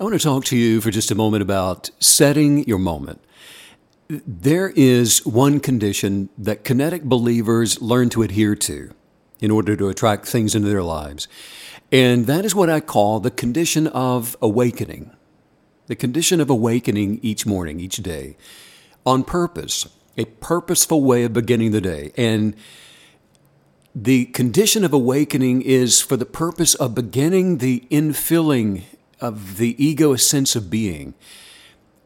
I want to talk to you for just a moment about setting your moment. There is one condition that kinetic believers learn to adhere to in order to attract things into their lives. And that is what I call the condition of awakening. The condition of awakening each morning, each day, on purpose, a purposeful way of beginning the day. And the condition of awakening is for the purpose of beginning the infilling of the ego sense of being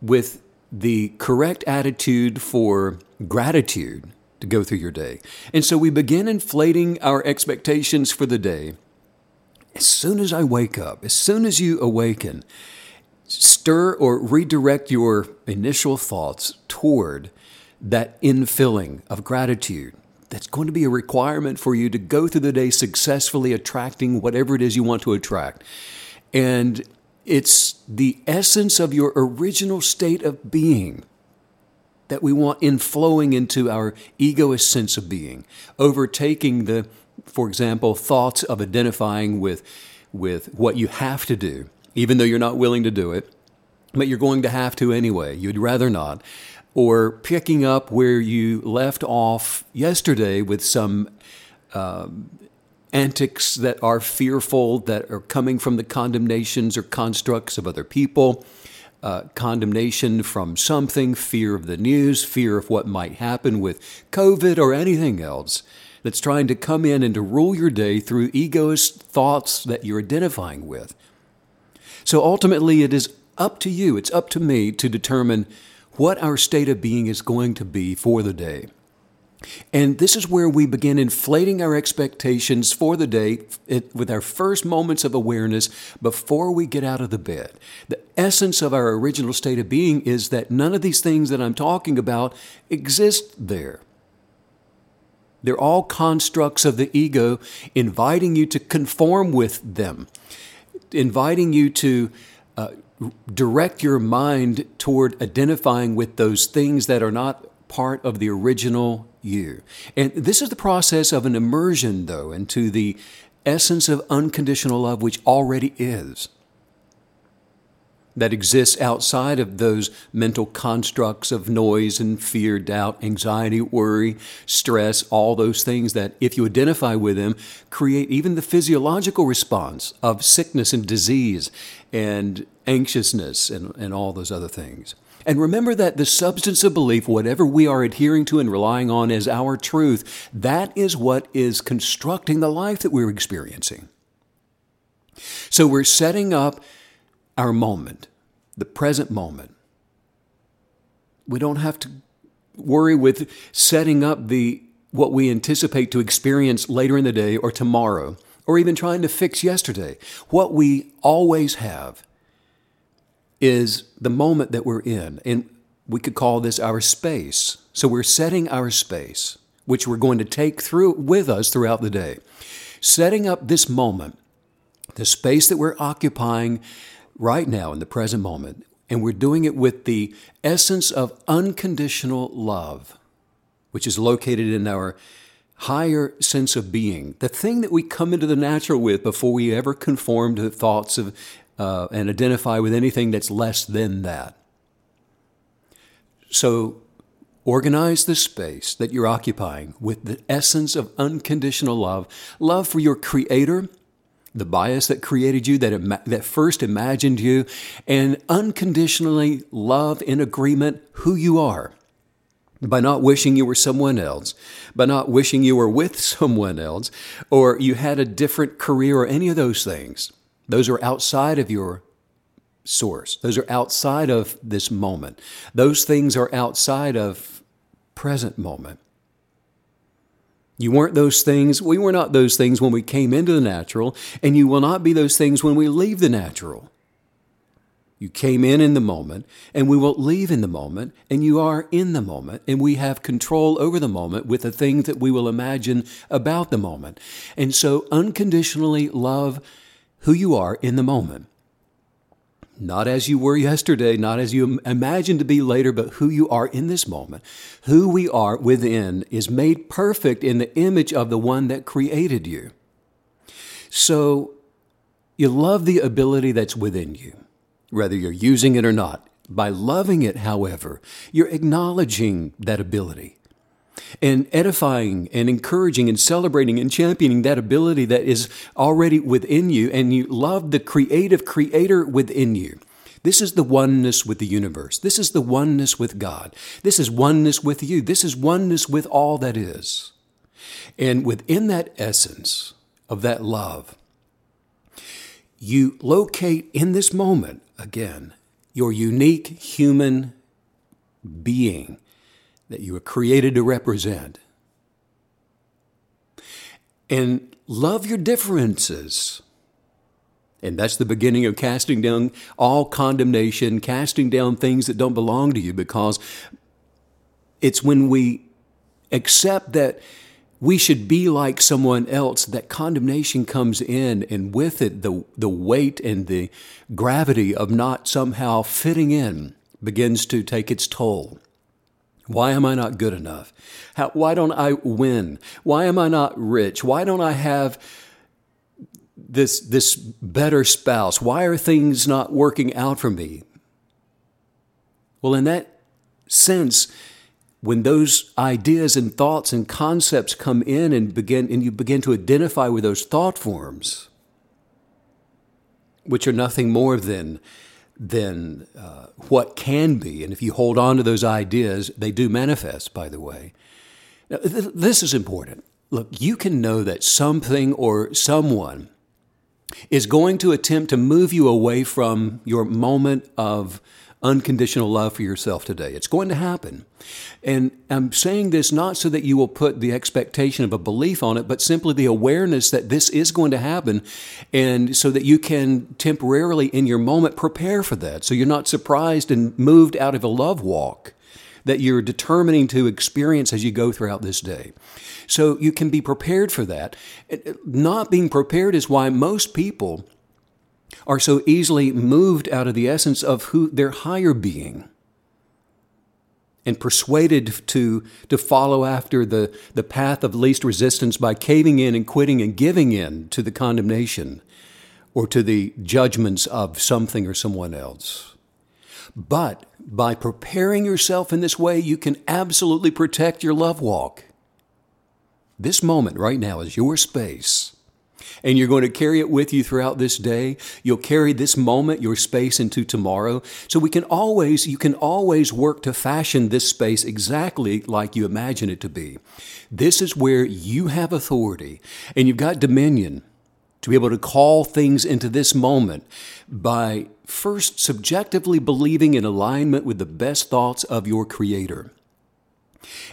with the correct attitude for gratitude to go through your day. And so we begin inflating our expectations for the day. As soon as I wake up, as soon as you awaken, stir or redirect your initial thoughts toward that infilling of gratitude. That's going to be a requirement for you to go through the day successfully attracting whatever it is you want to attract. And it's the essence of your original state of being that we want inflowing into our egoist sense of being, overtaking the, for example, thoughts of identifying with, with what you have to do, even though you're not willing to do it, but you're going to have to anyway. You'd rather not. Or picking up where you left off yesterday with some um, antics that are fearful, that are coming from the condemnations or constructs of other people, uh, condemnation from something, fear of the news, fear of what might happen with COVID or anything else that's trying to come in and to rule your day through egoist thoughts that you're identifying with. So ultimately, it is up to you, it's up to me to determine what our state of being is going to be for the day. And this is where we begin inflating our expectations for the day with our first moments of awareness before we get out of the bed. The essence of our original state of being is that none of these things that I'm talking about exist there. They're all constructs of the ego inviting you to conform with them, inviting you to uh, direct your mind toward identifying with those things that are not part of the original you. And this is the process of an immersion, though, into the essence of unconditional love, which already is. That exists outside of those mental constructs of noise and fear, doubt, anxiety, worry, stress, all those things that, if you identify with them, create even the physiological response of sickness and disease and anxiousness and, and all those other things. And remember that the substance of belief, whatever we are adhering to and relying on as our truth, that is what is constructing the life that we're experiencing. So we're setting up our moment, the present moment. We don't have to worry with setting up the what we anticipate to experience later in the day or tomorrow, or even trying to fix yesterday. What we always have is the moment that we're in. And we could call this our space. So we're setting our space, which we're going to take through with us throughout the day. Setting up this moment, the space that we're occupying right now in the present moment, and we're doing it with the essence of unconditional love, which is located in our higher sense of being, the thing that we come into the natural with before we ever conform to thoughts of uh, and identify with anything that's less than that. So, organize the space that you're occupying with the essence of unconditional love love for your Creator, the bias that created you, that, ima- that first imagined you, and unconditionally love in agreement who you are by not wishing you were someone else, by not wishing you were with someone else, or you had a different career or any of those things. Those are outside of your source. Those are outside of this moment. Those things are outside of present moment. You weren't those things, we were not those things when we came into the natural, and you will not be those things when we leave the natural. You came in in the moment, and we will leave in the moment, and you are in the moment, and we have control over the moment with the things that we will imagine about the moment. And so, unconditionally love who you are in the moment. Not as you were yesterday, not as you imagine to be later, but who you are in this moment. Who we are within is made perfect in the image of the one that created you. So you love the ability that's within you. whether you're using it or not. By loving it, however, you're acknowledging that ability and edifying and encouraging and celebrating and championing that ability that is already within you, and you love the creative creator within you. This is the oneness with the universe. This is the oneness with God. This is oneness with you. This is oneness with all that is. And within that essence of that love, you locate in this moment, again, your unique human being that you were created to represent. And love your differences. And that's the beginning of casting down all condemnation, casting down things that don't belong to you, because it's when we accept that we should be like someone else that condemnation comes in, and with it, the, the weight and the gravity of not somehow fitting in begins to take its toll. Why am I not good enough? How, why don't I win? Why am I not rich? Why don't I have this, this better spouse? Why are things not working out for me? Well, in that sense, when those ideas and thoughts and concepts come in and begin and you begin to identify with those thought forms, which are nothing more than than uh, what can be. And if you hold on to those ideas, they do manifest, by the way. Now, th- this is important. Look, you can know that something or someone is going to attempt to move you away from your moment of unconditional love for yourself today. It's going to happen. And I'm saying this not so that you will put the expectation of a belief on it, but simply the awareness that this is going to happen. And so that you can temporarily in your moment prepare for that. So you're not surprised and moved out of a love walk that you're determining to experience as you go throughout this day. So you can be prepared for that. Not being prepared is why most people are so easily moved out of the essence of who their higher being and persuaded to, to follow after the, the path of least resistance by caving in and quitting and giving in to the condemnation or to the judgments of something or someone else. But by preparing yourself in this way, you can absolutely protect your love walk. This moment right now is your space and you're going to carry it with you throughout this day. You'll carry this moment, your space into tomorrow. So we can always, you can always work to fashion this space exactly like you imagine it to be. This is where you have authority and you've got dominion to be able to call things into this moment by first subjectively believing in alignment with the best thoughts of your Creator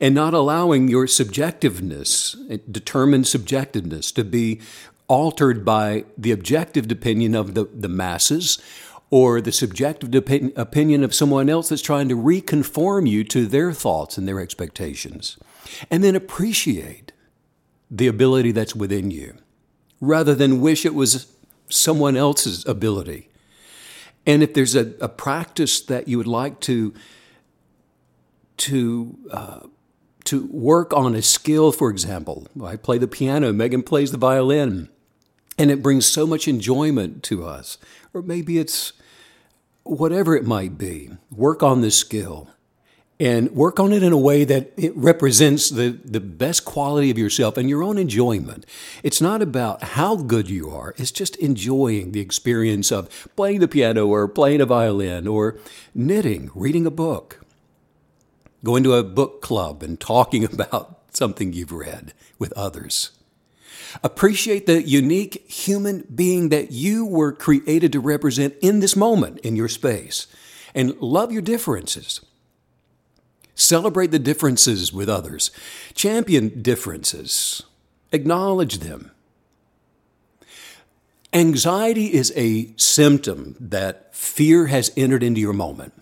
and not allowing your subjectiveness, determined subjectiveness, to be altered by the objective opinion of the, the masses or the subjective opinion of someone else that's trying to reconform you to their thoughts and their expectations. And then appreciate the ability that's within you rather than wish it was someone else's ability. And if there's a, a practice that you would like to, to uh, to work on a skill, for example. I play the piano, Megan plays the violin and it brings so much enjoyment to us. Or maybe it's whatever it might be. Work on this skill and work on it in a way that it represents the, the best quality of yourself and your own enjoyment. It's not about how good you are, it's just enjoying the experience of playing the piano or playing a violin or knitting, reading a book, going to a book club and talking about something you've read with others. Appreciate the unique human being that you were created to represent in this moment in your space. And love your differences. Celebrate the differences with others. Champion differences. Acknowledge them. Anxiety is a symptom that fear has entered into your moment,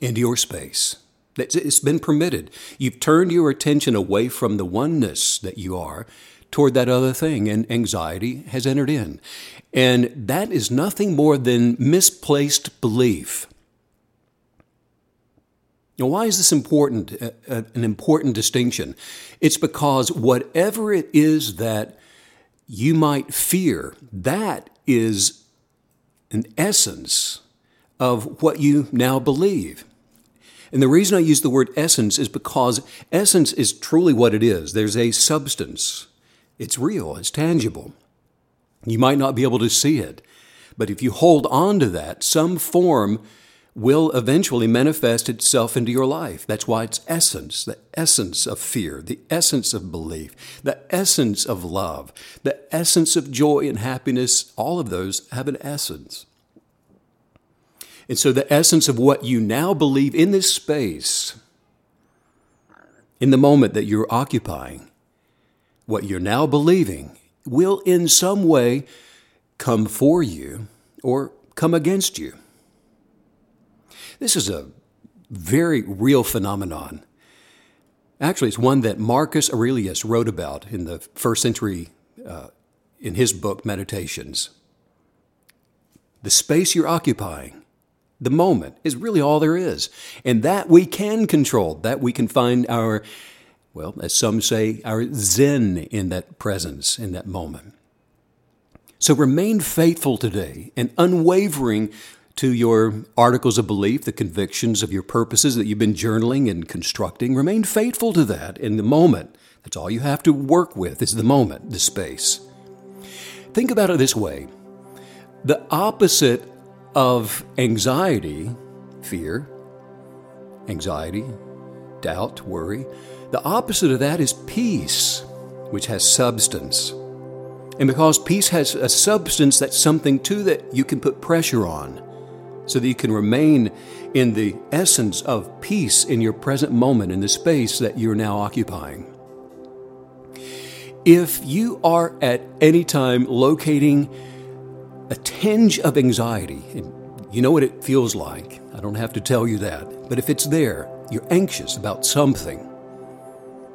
into your space. It's been permitted. You've turned your attention away from the oneness that you are toward that other thing, and anxiety has entered in. And that is nothing more than misplaced belief. Now, why is this important? Uh, uh, an important distinction. It's because whatever it is that you might fear, that is, an essence, of what you now believe. And the reason I use the word essence is because essence is truly what it is. There's a substance, it's real, it's tangible. You might not be able to see it, but if you hold on to that, some form will eventually manifest itself into your life. That's why it's essence, the essence of fear, the essence of belief, the essence of love, the essence of joy and happiness. All of those have an essence. And so, the essence of what you now believe in this space, in the moment that you're occupying, what you're now believing will in some way come for you or come against you. This is a very real phenomenon. Actually, it's one that Marcus Aurelius wrote about in the first century uh, in his book, Meditations. The space you're occupying, the moment, is really all there is. And that we can control, that we can find our, well, as some say, our zen in that presence, in that moment. So remain faithful today and unwavering to your articles of belief, the convictions of your purposes that you've been journaling and constructing. Remain faithful to that in the moment. That's all you have to work with is the moment, the space. Think about it this way the opposite of anxiety, fear, anxiety, doubt, worry, the opposite of that is peace, which has substance. And because peace has a substance, that's something too that you can put pressure on so that you can remain in the essence of peace in your present moment, in the space that you're now occupying. If you are at any time locating a tinge of anxiety, and you know what it feels like, I don't have to tell you that, but if it's there, you're anxious about something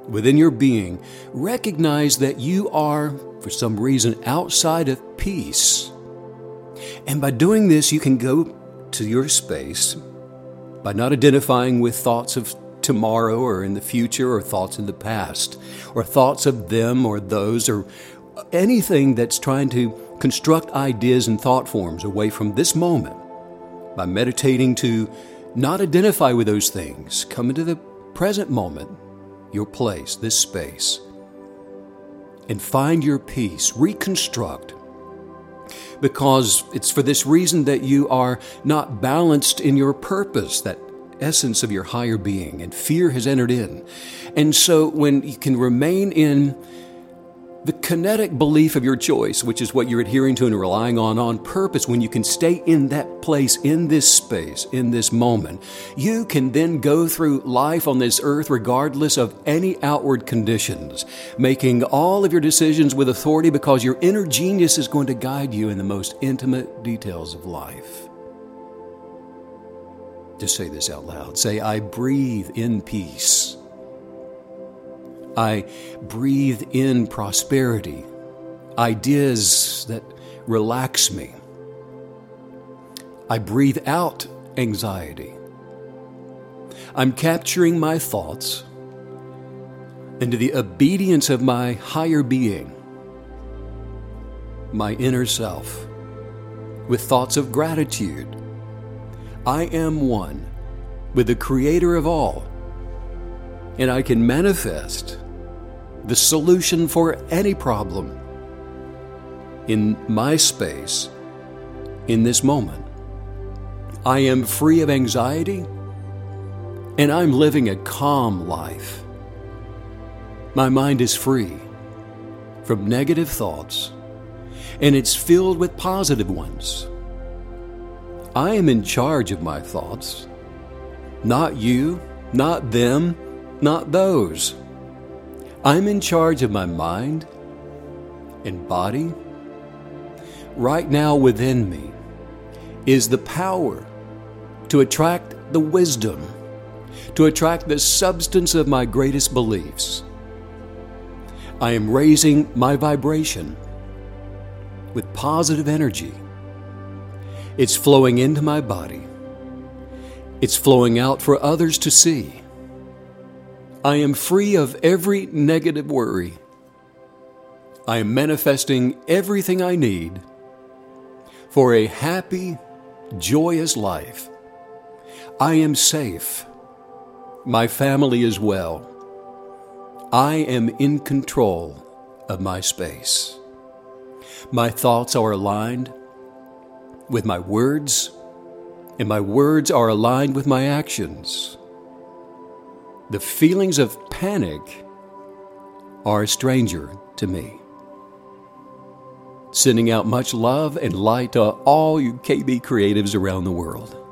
within your being, recognize that you are, for some reason, outside of peace. And by doing this, you can go to your space by not identifying with thoughts of tomorrow or in the future or thoughts in the past or thoughts of them or those or anything that's trying to construct ideas and thought forms away from this moment by meditating to not identify with those things, come into the present moment, your place, this space, and find your peace, reconstruct because it's for this reason that you are not balanced in your purpose, that essence of your higher being, and fear has entered in. And so when you can remain in the kinetic belief of your choice, which is what you're adhering to and relying on on purpose, when you can stay in that place, in this space, in this moment, you can then go through life on this earth regardless of any outward conditions, making all of your decisions with authority because your inner genius is going to guide you in the most intimate details of life. Just say this out loud. Say, I breathe in peace. I breathe in prosperity, ideas that relax me. I breathe out anxiety. I'm capturing my thoughts into the obedience of my higher being, my inner self, with thoughts of gratitude. I am one with the Creator of all, and I can manifest the solution for any problem in my space in this moment. I am free of anxiety and I'm living a calm life. My mind is free from negative thoughts and it's filled with positive ones. I am in charge of my thoughts, not you, not them, not those. I'm in charge of my mind and body. Right now within me is the power to attract the wisdom, to attract the substance of my greatest beliefs. I am raising my vibration with positive energy. It's flowing into my body. It's flowing out for others to see. I am free of every negative worry. I am manifesting everything I need for a happy, joyous life. I am safe. My family is well. I am in control of my space. My thoughts are aligned with my words, and my words are aligned with my actions. The feelings of panic are a stranger to me. Sending out much love and light to all you KB creatives around the world.